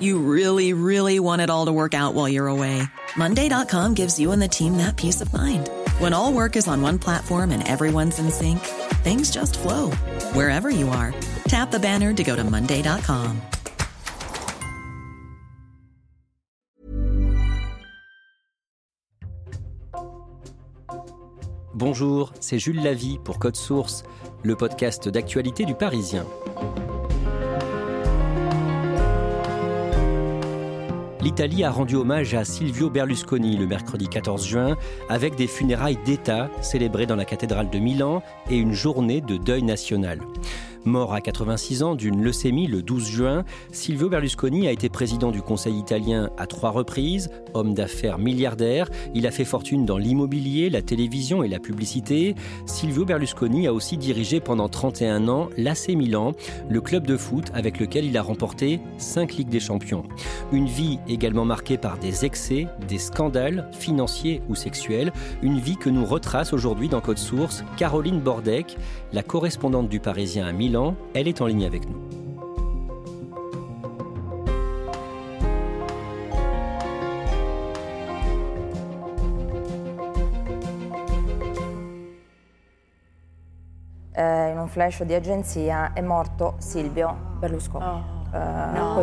You really, really want it all to work out while you're away. Monday.com gives you and the team that peace of mind. When all work is on one platform and everyone's in sync, things just flow wherever you are. Tap the banner to go to Monday.com. Bonjour, c'est Jules Lavie pour Code Source, le podcast d'actualité du Parisien. l'Italie a rendu hommage à Silvio Berlusconi le mercredi 14 juin avec des funérailles d'État célébrées dans la cathédrale de Milan et une journée de deuil national. Mort à 86 ans d'une leucémie le 12 juin, Silvio Berlusconi a été président du Conseil italien à trois reprises, homme d'affaires milliardaire. Il a fait fortune dans l'immobilier, la télévision et la publicité. Silvio Berlusconi a aussi dirigé pendant 31 ans l'AC Milan, le club de foot avec lequel il a remporté 5 Ligues des Champions. Une vie également marquée par des excès, des scandales financiers ou sexuels. Une vie que nous retrace aujourd'hui dans Code Source Caroline Bordec, la correspondante du Parisien à Milan elle est en ligne avec nous. Eh, in un flash di agenzia è morto Silvio Berlusconi. Oh. Eh, no.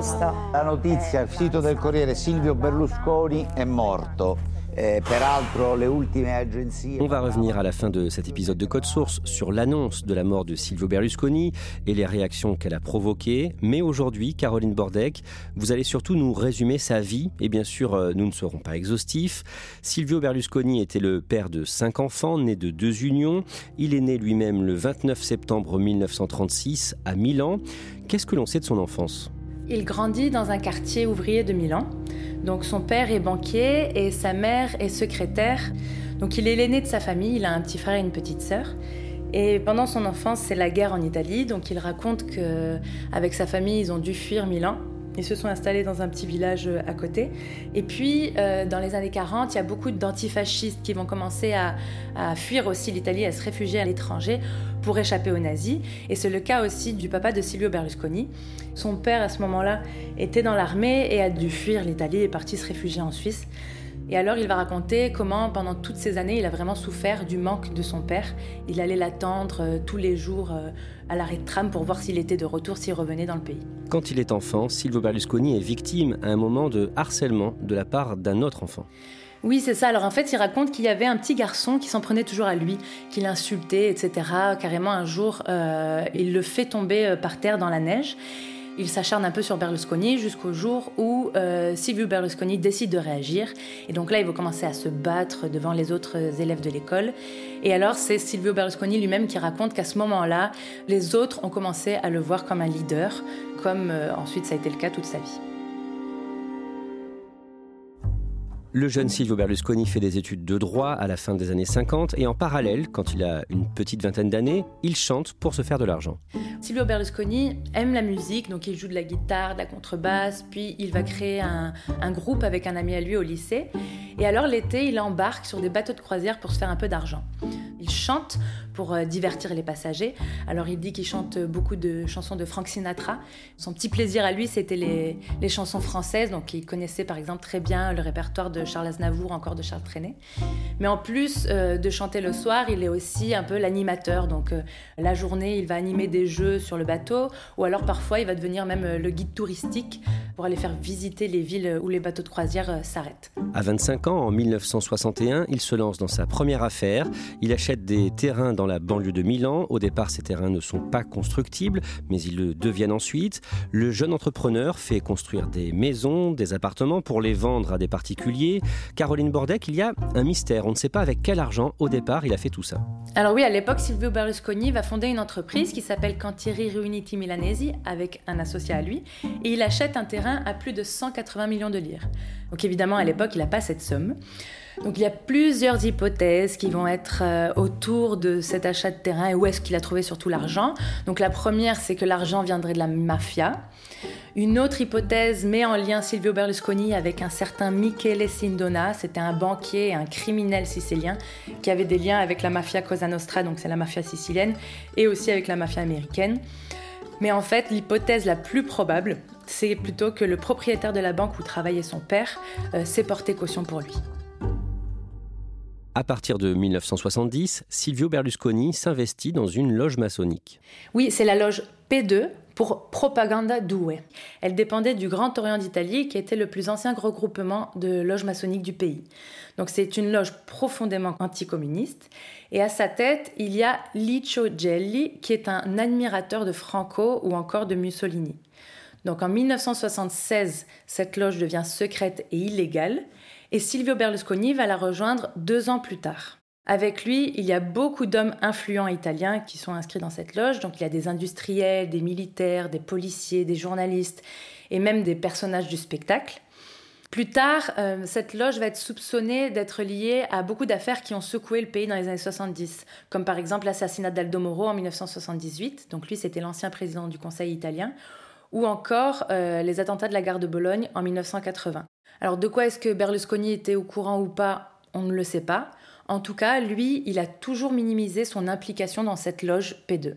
La notizia, il sito del Corriere, Silvio Berlusconi è morto. Eh, On va revenir à la fin de cet épisode de Code Source sur l'annonce de la mort de Silvio Berlusconi et les réactions qu'elle a provoquées. Mais aujourd'hui, Caroline Bordec, vous allez surtout nous résumer sa vie. Et bien sûr, euh, nous ne serons pas exhaustifs. Silvio Berlusconi était le père de cinq enfants, nés de deux unions. Il est né lui-même le 29 septembre 1936 à Milan. Qu'est-ce que l'on sait de son enfance? Il grandit dans un quartier ouvrier de Milan. Donc son père est banquier et sa mère est secrétaire. Donc il est l'aîné de sa famille, il a un petit frère et une petite sœur. Et pendant son enfance, c'est la guerre en Italie, donc il raconte qu'avec sa famille, ils ont dû fuir Milan. Ils se sont installés dans un petit village euh, à côté. Et puis, euh, dans les années 40, il y a beaucoup d'antifascistes qui vont commencer à, fuir aussi l'Italie, à se réfugier à l'étranger pour échapper aux nazis. Et c'est le cas aussi du papa de Silvio Berlusconi. Son père, à ce moment-là, était dans l'armée et a dû fuir l'Italie et est parti se réfugier en Suisse. Et alors il va raconter comment pendant toutes ces années il a vraiment souffert du manque de son père. Il allait l'attendre euh, tous les jours à l'arrêt de tram pour voir s'il était de retour, s'il revenait dans le pays. Quand il est enfant, Silvio Berlusconi est victime à un moment de harcèlement de la part d'un autre enfant. Oui, c'est ça. Alors en fait, il raconte qu'il y avait un petit garçon qui s'en prenait toujours à lui, qui l'insultait, etc. Carrément un jour, euh, il le fait tomber par terre dans la neige. Il s'acharne un peu sur Berlusconi jusqu'au jour où euh, Silvio Berlusconi décide de réagir. Et donc là, il va commencer à se battre devant les autres élèves de l'école. Et alors, c'est Silvio Berlusconi lui-même qui raconte qu'à ce moment-là, les autres ont commencé à le voir comme un leader, comme euh, ensuite ça a été le cas toute sa vie. Le jeune Silvio Berlusconi fait des études de droit à la fin des années 50 et en parallèle, quand il a une petite vingtaine d'années, il chante pour se faire de l'argent. Silvio Berlusconi aime la musique, donc il joue de la guitare, de la contrebasse, puis il va créer un, groupe avec un ami à lui au lycée. Et alors l'été, il embarque sur des bateaux de croisière pour se faire un peu d'argent. Il chante pour euh, divertir les passagers. Alors il dit qu'il chante beaucoup de chansons de Frank Sinatra. Son petit plaisir à lui, c'était les, chansons françaises. Donc il connaissait par exemple très bien le répertoire de Charles Aznavour, encore de Charles Trenet. Mais en plus euh, de chanter le soir, il est aussi un peu l'animateur. Donc euh, la journée, il va animer des jeux sur le bateau, ou alors parfois il va devenir même le guide touristique pour aller faire visiter les villes où les bateaux de croisière s'arrêtent. À 25 ans, en 1961, il se lance dans sa première affaire. Il achète des terrains dans la banlieue de Milan. Au départ, ces terrains ne sont pas constructibles, mais ils le deviennent ensuite. Le jeune entrepreneur fait construire des maisons, des appartements pour les vendre à des particuliers. Caroline Bordec, il y a un mystère. On ne sait pas avec quel argent, au départ, il a fait tout ça. Alors oui, à l'époque, Silvio Berlusconi va fonder une entreprise qui s'appelle Cantieri Riuniti Milanesi avec un associé à lui. Et il achète un terrain à plus de 180 millions de lire. Donc évidemment, à l'époque, il n'a pas cette somme. Donc il y a plusieurs hypothèses qui vont être euh, autour de cet achat de terrain et où est-ce qu'il a trouvé surtout l'argent. Donc la première, c'est que l'argent viendrait de la mafia. Une autre hypothèse met en lien Silvio Berlusconi avec un certain Michele Sindona. C'était un banquier, un criminel sicilien qui avait des liens avec la mafia Cosa Nostra, donc c'est la mafia sicilienne, et aussi avec la mafia américaine. Mais en fait, l'hypothèse la plus probable, c'est plutôt que le propriétaire de la banque où travaillait son père euh, s'est porté caution pour lui. À partir de 1970, Silvio Berlusconi s'investit dans une loge maçonnique. Oui, c'est la loge P2 pour Propaganda Due. Elle dépendait du Grand Orient d'Italie, qui était le plus ancien regroupement de loges maçonniques du pays. Donc c'est une loge profondément anticommuniste. Et à sa tête, il y a Licio Gelli, qui est un admirateur de Franco ou encore de Mussolini. Donc en 1976, cette loge devient secrète et illégale et Silvio Berlusconi va la rejoindre deux ans plus tard. Avec lui, il y a beaucoup d'hommes influents italiens qui sont inscrits dans cette loge. Donc il y a des industriels, des militaires, des policiers, des journalistes et même des personnages du spectacle. Plus tard, euh, cette loge va être soupçonnée d'être liée à beaucoup d'affaires qui ont secoué le pays dans les années 70, comme par exemple l'assassinat d'Aldo Moro en 1978. Donc lui, c'était l'ancien président du Conseil italien ou encore euh, les attentats de la gare de Bologne en 1980. Alors de quoi est-ce que Berlusconi était au courant ou pas On ne le sait pas. En tout cas, lui, il a toujours minimisé son implication dans cette loge P2.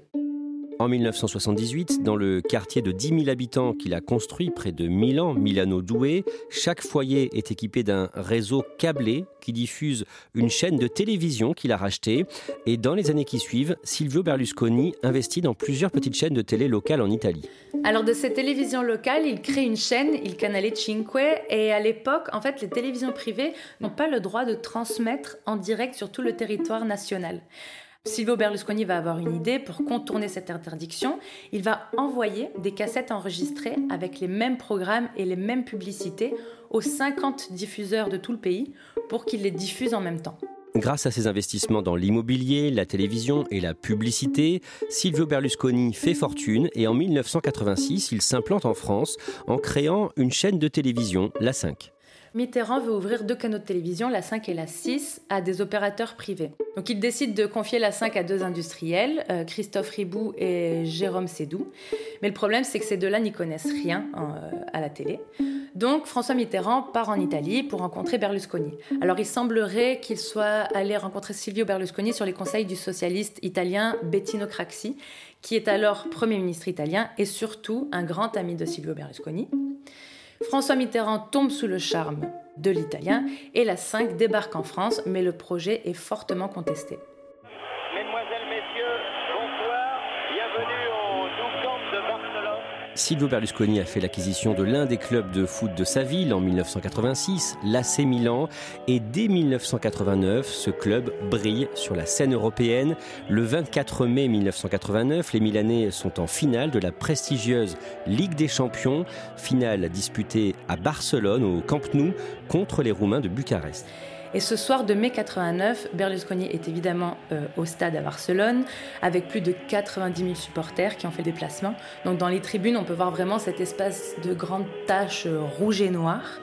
En 1978, dans le quartier de 10 000 habitants qu'il a construit près de Milan, Milano Douai, chaque foyer est équipé d'un réseau câblé qui diffuse une chaîne de télévision qu'il a rachetée. Et dans les années qui suivent, Silvio Berlusconi investit dans plusieurs petites chaînes de télé locales en Italie. Alors de ces télévisions locales, il crée une chaîne, il Canale 5, et à l'époque, en fait, les télévisions privées n'ont pas le droit de transmettre en direct sur tout le territoire national. Silvio Berlusconi va avoir une idée pour contourner cette interdiction. Il va envoyer des cassettes enregistrées avec les mêmes programmes et les mêmes publicités aux 50 diffuseurs de tout le pays pour qu'ils les diffusent en même temps. Grâce à ses investissements dans l'immobilier, la télévision et la publicité, Silvio Berlusconi fait fortune et en 1986, il s'implante en France en créant une chaîne de télévision, La 5. Mitterrand veut ouvrir deux canaux de télévision, la 5 et la 6, à des opérateurs privés. Donc il décide de confier la 5 à deux industriels, euh, Christophe Ribou et Jérôme Sédou. Mais le problème, c'est que ces deux-là n'y connaissent rien euh, à la télé. Donc François Mitterrand part en Italie pour rencontrer Berlusconi. Alors il semblerait qu'il soit allé rencontrer Silvio Berlusconi sur les conseils du socialiste italien Bettino Craxi, qui est alors Premier ministre italien et surtout un grand ami de Silvio Berlusconi. François Mitterrand tombe sous le charme de l'italien et la 5 débarque en France, mais le projet est fortement contesté. Silvio Berlusconi a fait l'acquisition de l'un des clubs de foot de sa ville en 1986, l'AC Milan, et dès 1989, ce club brille sur la scène européenne. Le 24 mai 1989, les Milanais sont en finale de la prestigieuse Ligue des Champions, finale disputée à Barcelone au Camp Nou contre les Roumains de Bucarest. Et ce soir de mai 89, Berlusconi est évidemment euh, au stade à Barcelone, avec plus de 90 000 supporters qui ont fait le déplacement. Donc dans les tribunes, on peut voir vraiment cette espèce de grande tache euh, rouge et noire.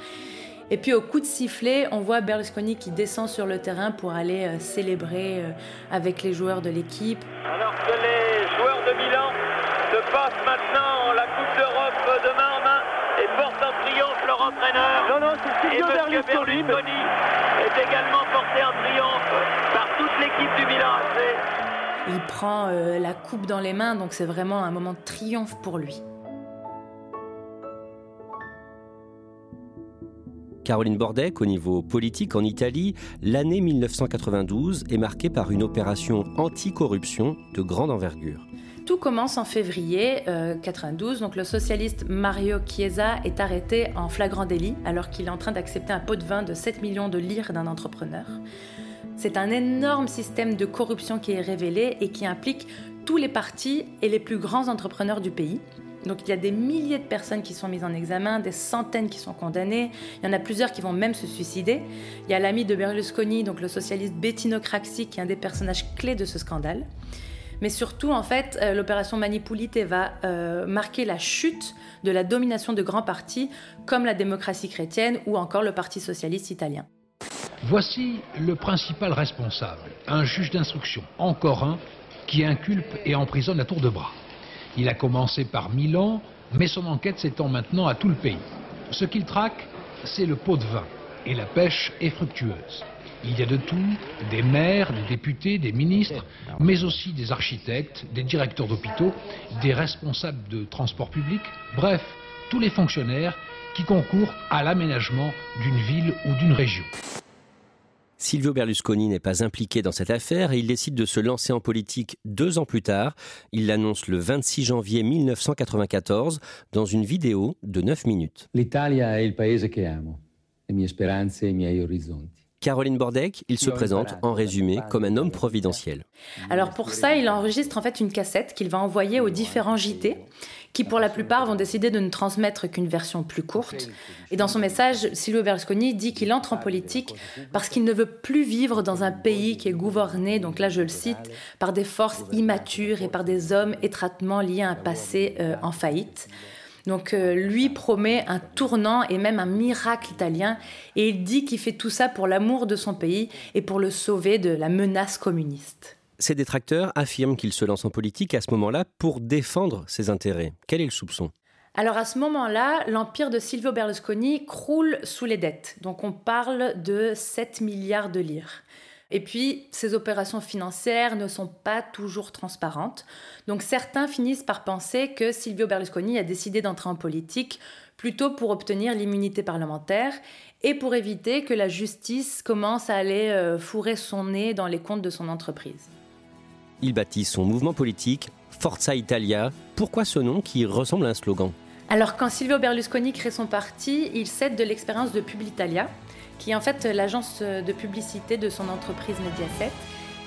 Et puis au coup de sifflet, on voit Berlusconi qui descend sur le terrain pour aller euh, célébrer avec les joueurs de l'équipe. Alors que les joueurs de Milan se passent maintenant la Coupe d'Europe de main en main en triomphe leur entraîneur. Non, non, c'est Berlusconi est également porté en triomphe par toute l'équipe du Milan AC. Il prend euh, la coupe dans les mains, donc c'est vraiment un moment de triomphe pour lui. Caroline Bordec, au niveau politique en Italie, l'année 1992 est marquée par une opération anti-corruption de grande envergure. Tout commence en février 1992. Euh, donc le socialiste Mario Chiesa est arrêté en flagrant délit alors qu'il est en train d'accepter un pot de vin de 7 millions de lire d'un entrepreneur. C'est un énorme système de corruption qui est révélé et qui implique tous les partis et les plus grands entrepreneurs du pays. Donc il y a des milliers de personnes qui sont mises en examen, des centaines qui sont condamnées, il y en a plusieurs qui vont même se suicider. Il y a l'ami de Berlusconi, donc le socialiste Bettino Craxi, qui est un des personnages clés de ce scandale. Mais surtout, en fait, euh, l'opération Manipulite va euh, marquer la chute de la domination de grands partis comme la démocratie chrétienne ou encore le Parti socialiste italien. Voici le principal responsable, un juge d'instruction, encore un, qui inculpe et emprisonne à tour de bras. Il a commencé par Milan, mais son enquête s'étend maintenant à tout le pays. Ce qu'il traque, c'est le pot de vin, et la pêche est fructueuse. Il y a de tout, des maires, des députés, des ministres, mais aussi des architectes, des directeurs d'hôpitaux, des responsables de transport public, bref, tous les fonctionnaires qui concourent à l'aménagement d'une ville ou d'une région. Silvio Berlusconi n'est pas impliqué dans cette affaire et il décide de se lancer en politique deux ans plus tard. Il l'annonce le 26 janvier 1994 dans une vidéo de 9 minutes. L'Italia è il paese che amo, le mie speranze e i miei orizzonti. Caroline Bordec, il se présente en résumé comme un homme providentiel. Alors pour ça, il enregistre en fait une cassette qu'il va envoyer aux différents JT, qui pour la plupart vont décider de ne transmettre qu'une version plus courte. Et dans son message, Silvio Berlusconi dit qu'il entre en politique parce qu'il ne veut plus vivre dans un pays qui est gouverné, donc là je le cite, par des forces immatures et par des hommes étroitement liés à un passé euh, en faillite. Donc euh, lui promet un tournant et même un miracle italien et il dit qu'il fait tout ça pour l'amour de son pays et pour le sauver de la menace communiste. Ses détracteurs affirment qu'il se lance en politique à ce moment-là pour défendre ses intérêts. Quel est le soupçon? Alors à ce moment-là, l'empire de Silvio Berlusconi croule sous les dettes. Donc on parle de 7 milliards de lire. Et puis, ces opérations financières ne sont pas toujours transparentes. Donc certains finissent par penser que Silvio Berlusconi a décidé d'entrer en politique plutôt pour obtenir l'immunité parlementaire et pour éviter que la justice commence à aller euh, fourrer son nez dans les comptes de son entreprise. Il bâtit son mouvement politique Forza Italia. Pourquoi ce nom qui ressemble à un slogan? Alors quand Silvio Berlusconi crée son parti, il cède de l'expérience de Publitalia, qui est en fait l'agence de publicité de son entreprise Mediaset.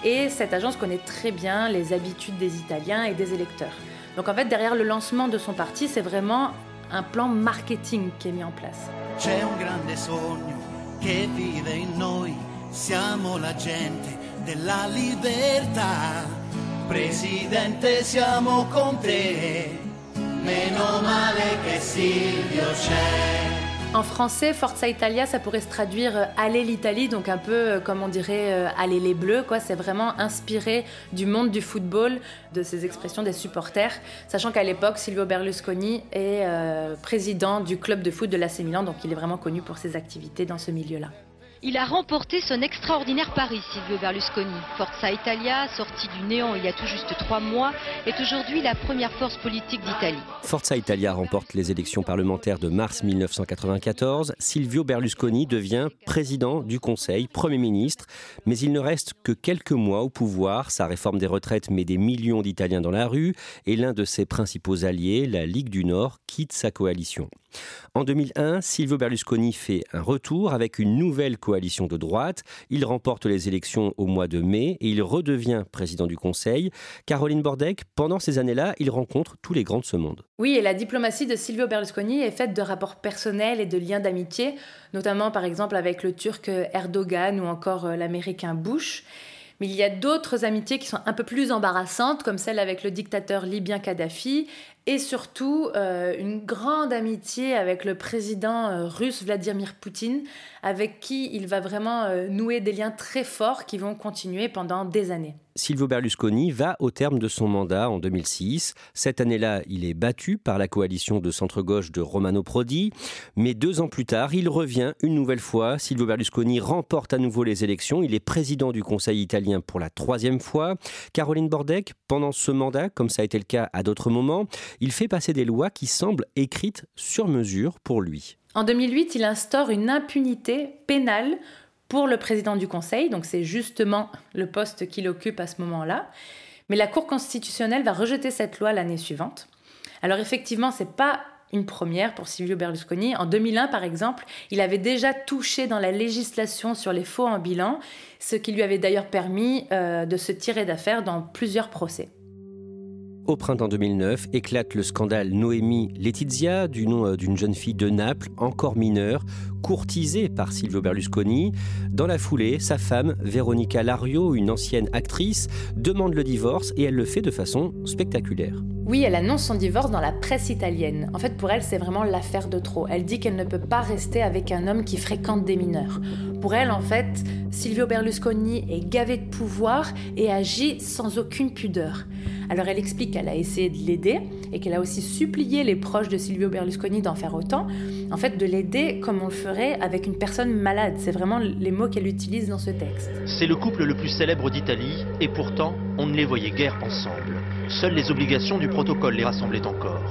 Et cette agence connaît très bien les habitudes des Italiens et des électeurs. Donc en fait, derrière le lancement de son parti, c'est vraiment un plan marketing qui est mis en place. Un sogno siamo la gente della libertà. Presidente, siamo con Silvio. En français, Forza Italia, ça pourrait se traduire euh, Allez l'Italie, donc un peu euh, comme on dirait euh, Allez les Bleus, quoi. C'est vraiment inspiré du monde du football, de ces expressions des supporters, sachant qu'à l'époque, Silvio Berlusconi est président du club de foot de l'AC Milan, donc il est vraiment connu pour ses activités dans ce milieu-là. Il a remporté son extraordinaire pari, Silvio Berlusconi. Forza Italia, sorti du néant il y a tout juste trois mois, est aujourd'hui la première force politique d'Italie. Forza Italia remporte les élections parlementaires de mars 1994. Silvio Berlusconi devient président du Conseil, Premier ministre, mais il ne reste que quelques mois au pouvoir. Sa réforme des retraites met des millions d'Italiens dans la rue et l'un de ses principaux alliés, la Ligue du Nord, quitte sa coalition. En 2001, Silvio Berlusconi fait un retour avec une nouvelle coalition de droite. Il remporte les élections au mois de mai et il redevient président du Conseil. Caroline Bordec, pendant ces années-là, il rencontre tous les grands de ce monde. Oui, et la diplomatie de Silvio Berlusconi est faite de rapports personnels et de liens d'amitié, notamment par exemple avec le Turc Erdogan ou encore euh, l'Américain Bush. Mais il y a d'autres amitiés qui sont un peu plus embarrassantes, comme celle avec le dictateur libyen Kadhafi, et surtout euh, une grande amitié avec le président euh, russe Vladimir Poutine, avec qui il va vraiment euh, nouer des liens très forts qui vont continuer pendant des années. Silvio Berlusconi va au terme de son mandat en 2006. Cette année-là, il est battu par la coalition de centre-gauche de Romano Prodi. Mais deux ans plus tard, il revient une nouvelle fois. Silvio Berlusconi remporte à nouveau les élections. Il est président du Conseil italien pour la troisième fois. Caroline Bordec, pendant ce mandat, comme ça a été le cas à d'autres moments, il fait passer des lois qui semblent écrites sur mesure pour lui. En 2008, il instaure une impunité pénale pour le président du Conseil, donc c'est justement le poste qu'il occupe à ce moment-là. Mais la Cour constitutionnelle va rejeter cette loi l'année suivante. Alors effectivement, c'est pas une première pour Silvio Berlusconi. En 2001, par exemple, il avait déjà touché dans la législation sur les faux en bilan, ce qui lui avait d'ailleurs permis euh, de se tirer d'affaire dans plusieurs procès. Au printemps 2009 éclate le scandale Noémie Letizia, du nom euh, d'une jeune fille de Naples, encore mineure, courtisé par Silvio Berlusconi. Dans la foulée, sa femme, Veronica Lario, une ancienne actrice, demande le divorce et elle le fait de façon spectaculaire. Oui, elle annonce son divorce dans la presse italienne. En fait, pour elle, c'est vraiment l'affaire de trop. Elle dit qu'elle ne peut pas rester avec un homme qui fréquente des mineurs. Pour elle, en fait, Silvio Berlusconi est gavé de pouvoir et agit sans aucune pudeur. Alors elle explique qu'elle a essayé de l'aider et qu'elle a aussi supplié les proches de Silvio Berlusconi d'en faire autant. En fait, de l'aider comme on le ferait avec une personne malade. C'est vraiment les mots qu'elle utilise dans ce texte. C'est le couple le plus célèbre d'Italie et pourtant, on ne les voyait guère ensemble. Seules les obligations du protocole les rassemblaient encore.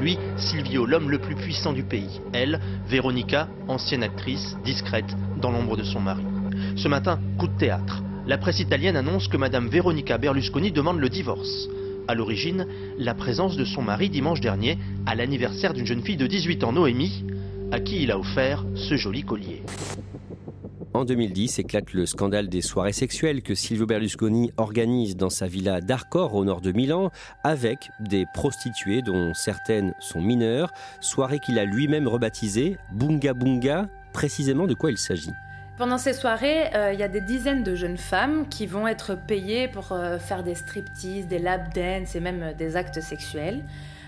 Lui, Silvio, l'homme le plus puissant du pays. Elle, Véronica, ancienne actrice, discrète, dans l'ombre de son mari. Ce matin, coup de théâtre. La presse italienne annonce que Madame Veronica Berlusconi demande le divorce. À l'origine, la présence de son mari dimanche dernier à l'anniversaire d'une jeune fille de 18 ans, Noémie, à qui il a offert ce joli collier. En 2010 éclate le scandale des soirées sexuelles que Silvio Berlusconi organise dans sa villa d'Arcor au nord de Milan avec des prostituées dont certaines sont mineures, soirée qu'il a lui-même rebaptisée Bunga Bunga. Précisément de quoi il s'agit? Pendant ces soirées, euh, il y a des dizaines de jeunes femmes qui vont être payées pour euh, faire des striptease, des lap dance et même euh, des actes sexuels.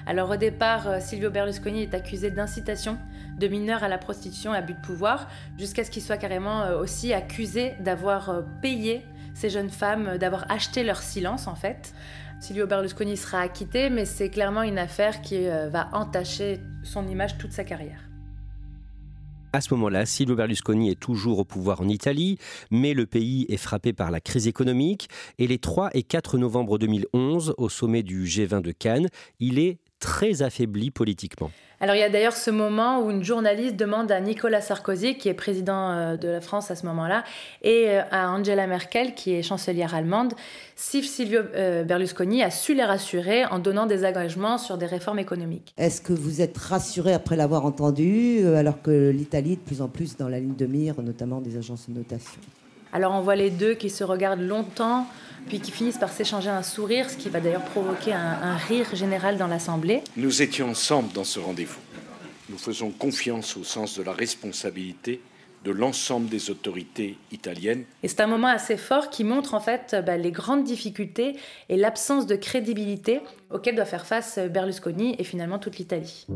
Alors au départ, Silvio Berlusconi est accusé d'incitation de mineurs à la prostitution et à but de pouvoir, jusqu'à ce qu'il soit carrément aussi accusé d'avoir payé ces jeunes femmes, d'avoir acheté leur silence en fait. Silvio Berlusconi sera acquitté, mais c'est clairement une affaire qui va entacher son image toute sa carrière. À ce moment-là, Silvio Berlusconi est toujours au pouvoir en Italie, mais le pays est frappé par la crise économique et les 3 et 4 novembre 2011, au sommet du G20 de Cannes, il est très affaibli politiquement. Alors il y a d'ailleurs ce moment où une journaliste demande à Nicolas Sarkozy, qui est président euh, de la France à ce moment-là, et euh, à Angela Merkel, qui est chancelière allemande, si Silvio euh, Berlusconi a su les rassurer en donnant des engagements sur des réformes économiques. Est-ce que vous êtes rassuré après l'avoir entendu, alors que l'Italie est de plus en plus dans la ligne de mire, notamment des agences de notation? Alors on voit les deux qui se regardent longtemps puis qui finissent par s'échanger un sourire, ce qui va d'ailleurs provoquer un, rire général dans l'Assemblée. Nous étions ensemble dans ce rendez-vous. Nous faisons confiance au sens de la responsabilité de l'ensemble des autorités italiennes. Et c'est un moment assez fort qui montre en fait bah, les grandes difficultés et l'absence de crédibilité auxquelles doit faire face Berlusconi et finalement toute l'Italie.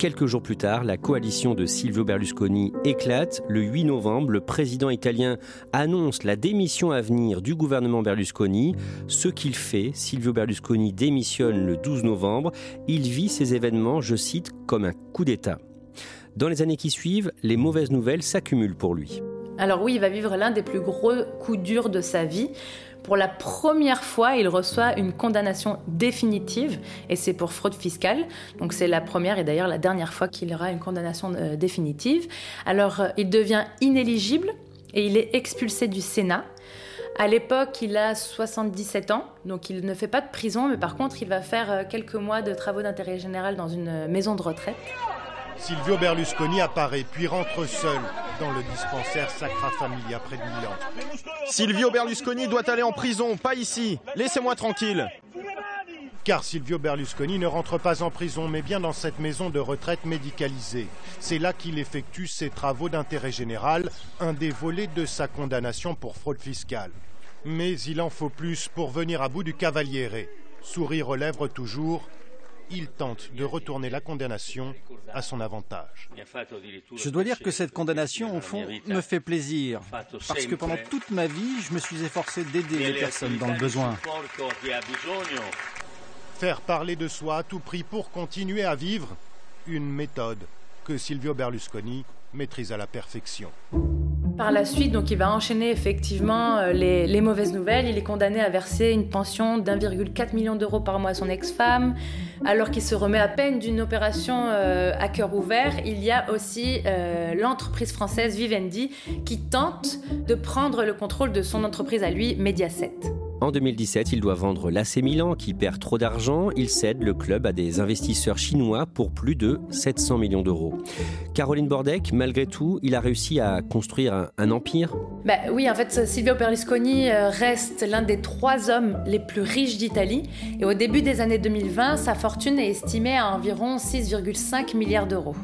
Quelques jours plus tard, la coalition de Silvio Berlusconi éclate. Le 8 novembre, le président italien annonce la démission à venir du gouvernement Berlusconi. Ce qu'il fait, Silvio Berlusconi démissionne le 12 novembre. Il vit ces événements, je cite, comme un coup d'État. Dans les années qui suivent, les mauvaises nouvelles s'accumulent pour lui. Alors oui, il va vivre l'un des plus gros coups durs de sa vie. Pour la première fois, il reçoit une condamnation définitive et c'est pour fraude fiscale. Donc c'est la première et d'ailleurs la dernière fois qu'il aura une condamnation euh, définitive. Alors euh, il devient inéligible et il est expulsé du Sénat. À l'époque, il a 77 ans, donc il ne fait pas de prison, mais par contre, il va faire euh, quelques mois de travaux d'intérêt général dans une maison de retraite. Silvio Berlusconi apparaît puis rentre seul dans le dispensaire Sacra Familia près de Milan. Silvio Berlusconi doit aller en prison, pas ici. Laissez-moi tranquille. Car Silvio Berlusconi ne rentre pas en prison, mais bien dans cette maison de retraite médicalisée. C'est là qu'il effectue ses travaux d'intérêt général, un des volets de sa condamnation pour fraude fiscale. Mais il en faut plus pour venir à bout du cavaliere. Sourire aux lèvres toujours, il tente de retourner la condamnation à son avantage. Je dois dire que cette condamnation, au fond, me fait plaisir, parce que pendant toute ma vie, je me suis efforcé d'aider les personnes dans le besoin. Faire parler de soi à tout prix pour continuer à vivre, une méthode que Silvio Berlusconi maîtrise à la perfection. Par la suite, donc, il va enchaîner effectivement euh, les, mauvaises nouvelles. Il est condamné à verser une pension d'1,4 million d'euros par mois à son ex-femme. Alors qu'il se remet à peine d'une opération euh, à cœur ouvert, il y a aussi euh, l'entreprise française Vivendi qui tente de prendre le contrôle de son entreprise à lui, Mediaset. En 2017, il doit vendre l'AC Milan qui perd trop d'argent. Il cède le club à des investisseurs chinois pour plus de 700 millions d'euros. Caroline Bordec, malgré tout, il a réussi à construire un, empire bah, Oui, en fait, Silvio Berlusconi euh, reste l'un des trois hommes les plus riches d'Italie. Et au début des années 2020, sa fortune est estimée à environ 6,5 milliards d'euros.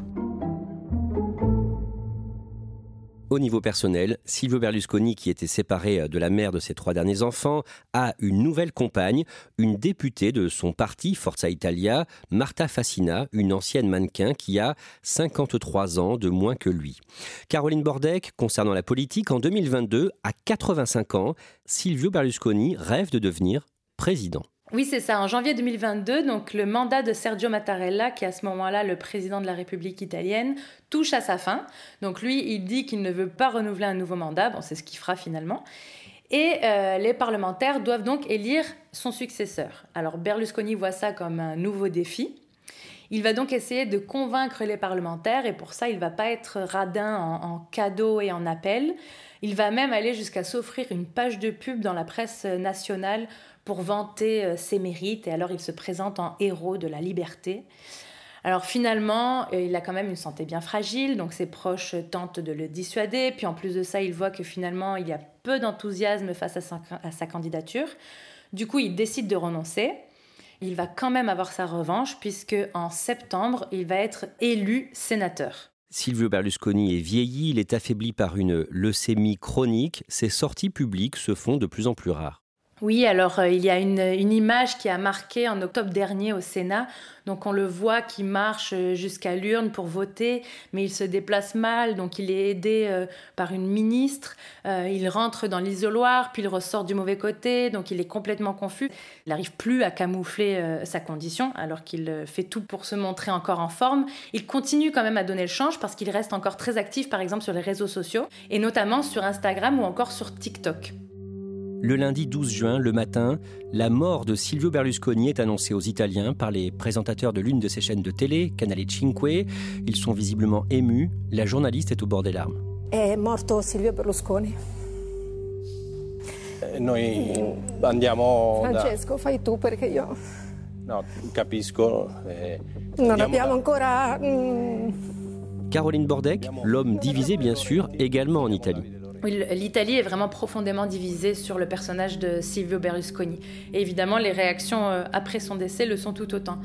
Au niveau personnel, Silvio Berlusconi, qui était séparé euh, de la mère de ses trois derniers enfants, a une nouvelle compagne, une députée de son parti Forza Italia, Marta Fassina, une ancienne mannequin qui a 53 ans de moins que lui. Caroline Bordec, concernant la politique, en 2022, à 85 ans, Silvio Berlusconi rêve de devenir président. Oui, c'est ça. En janvier 2022, donc le mandat de Sergio Mattarella, qui est à ce moment-là le président de la République italienne, touche à sa fin. Donc lui, il dit qu'il ne veut pas renouveler un nouveau mandat. Bon, c'est ce qu'il fera finalement. Et euh, les parlementaires doivent donc élire son successeur. Alors Berlusconi voit ça comme un nouveau défi. Il va donc essayer de convaincre les parlementaires et pour ça, il va pas être radin en, en cadeaux et en appels. Il va même aller jusqu'à s'offrir une page de pub dans la presse nationale pour vanter euh, ses mérites et alors il se présente en héros de la liberté. Alors finalement, euh, il a quand même une santé bien fragile, donc ses proches tentent de le dissuader. Puis en plus de ça, il voit que finalement, il y a peu d'enthousiasme face à sa, à sa, candidature. Du coup, il décide de renoncer. Il va quand même avoir sa revanche puisque en septembre, il va être élu sénateur. Silvio Berlusconi est vieilli, il est affaibli par une leucémie chronique. Ses sorties publiques se font de plus en plus rares. Oui, alors euh, il y a une, image qui a marqué en octobre dernier au Sénat. Donc on le voit qui marche euh, jusqu'à l'urne pour voter, mais il se déplace mal, donc il est aidé euh, par une ministre. Il rentre dans l'isoloir, puis il ressort du mauvais côté, donc il est complètement confus. Il n'arrive plus à camoufler sa condition, alors qu'il fait tout pour se montrer encore en forme. Il continue quand même à donner le change parce qu'il reste encore très actif, par exemple sur les réseaux sociaux, et notamment sur Instagram ou encore sur TikTok. Le lundi 12 juin, le matin, la mort de Silvio Berlusconi est annoncée aux Italiens par les présentateurs de l'une de ces chaînes de télé, Canale 5. Ils sont visiblement émus. La journaliste est au bord des larmes. È morto Silvio Berlusconi. Eh, noi andiamo. Francesco, da... fai tu perché io. No, capisco. Eh, non abbiamo da... ancora. Mm... Caroline Bordec, l'homme divisé bien sûr, également en Italie. L'Italie est vraiment profondément divisée sur le personnage de Silvio Berlusconi. Et évidemment, les réactions euh, après son décès le sont tout autant.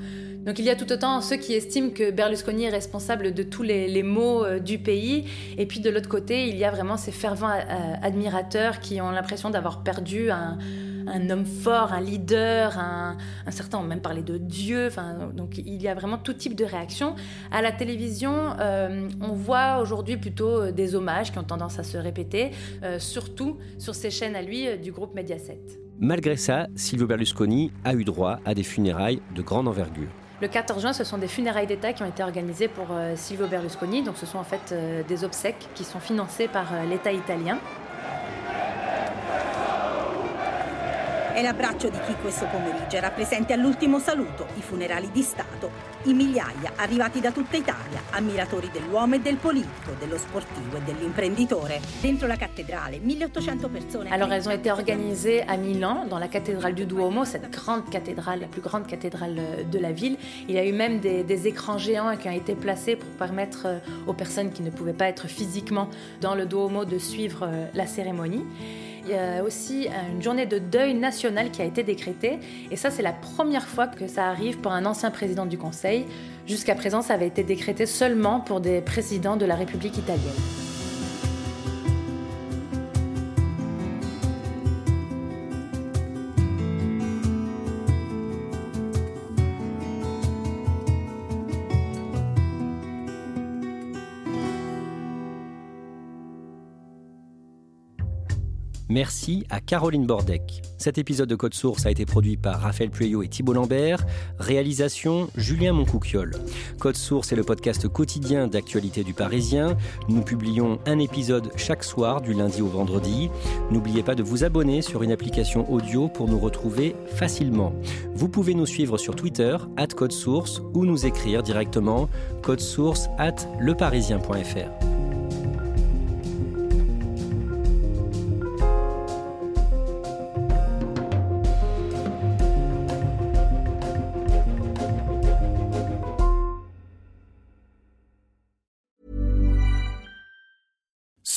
Donc il y a tout autant ceux qui estiment que Berlusconi est responsable de tous les, maux euh, du pays, et puis de l'autre côté, il y a vraiment ces fervents euh, admirateurs qui ont l'impression d'avoir perdu un, un, homme fort, un leader, un, un certain, on même parlé de Dieu, enfin, donc il y a vraiment tout type de réactions. À la télévision, euh, on voit aujourd'hui plutôt des hommages qui ont tendance à se répéter, euh, surtout sur ces chaînes à lui euh, du groupe Mediaset. Malgré ça, Silvio Berlusconi a eu droit à des funérailles de grande envergure. Le 14 juin, ce sont des funérailles d'État qui ont été organisées pour euh, Silvio Berlusconi. Donc, ce sont en fait euh, des obsèques qui sont financées par euh, l'État italien. È l'abbraccio di chi questo pomeriggio era presente all'ultimo saluto, i funerali di Stato, i migliaia arrivati da tutta Italia, ammiratori dell'uomo e del politico, dello sportivo e dell'imprenditore. Dentro la cattedrale, 1800 persone. Alors elles ont été organisées à Milan, dans la cathédrale du Duomo, cette grande cathédrale, la plus grande cathédrale de la ville. Il y a eu même des, des écrans géants qui ont été placés pour permettre aux personnes qui ne pouvaient pas être physiquement dans le Duomo de suivre la cérémonie. Il y a aussi une journée de deuil national qui a été décrétée. Et ça, c'est la première fois que ça arrive pour un ancien président du Conseil. Jusqu'à présent, ça avait été décrété seulement pour des présidents de la République italienne. Merci à Caroline Bordec. Cet épisode de Code Source a été produit par Raphaël Pueyo et Thibault Lambert. Réalisation Julien Moncouquiole. Code Source est le podcast quotidien d'actualité du Parisien. Nous publions un épisode chaque soir du lundi au vendredi. N'oubliez pas de vous abonner sur une application audio pour nous retrouver facilement. Vous pouvez nous suivre sur Twitter, at Code Source, ou nous écrire directement source at leparisien.fr.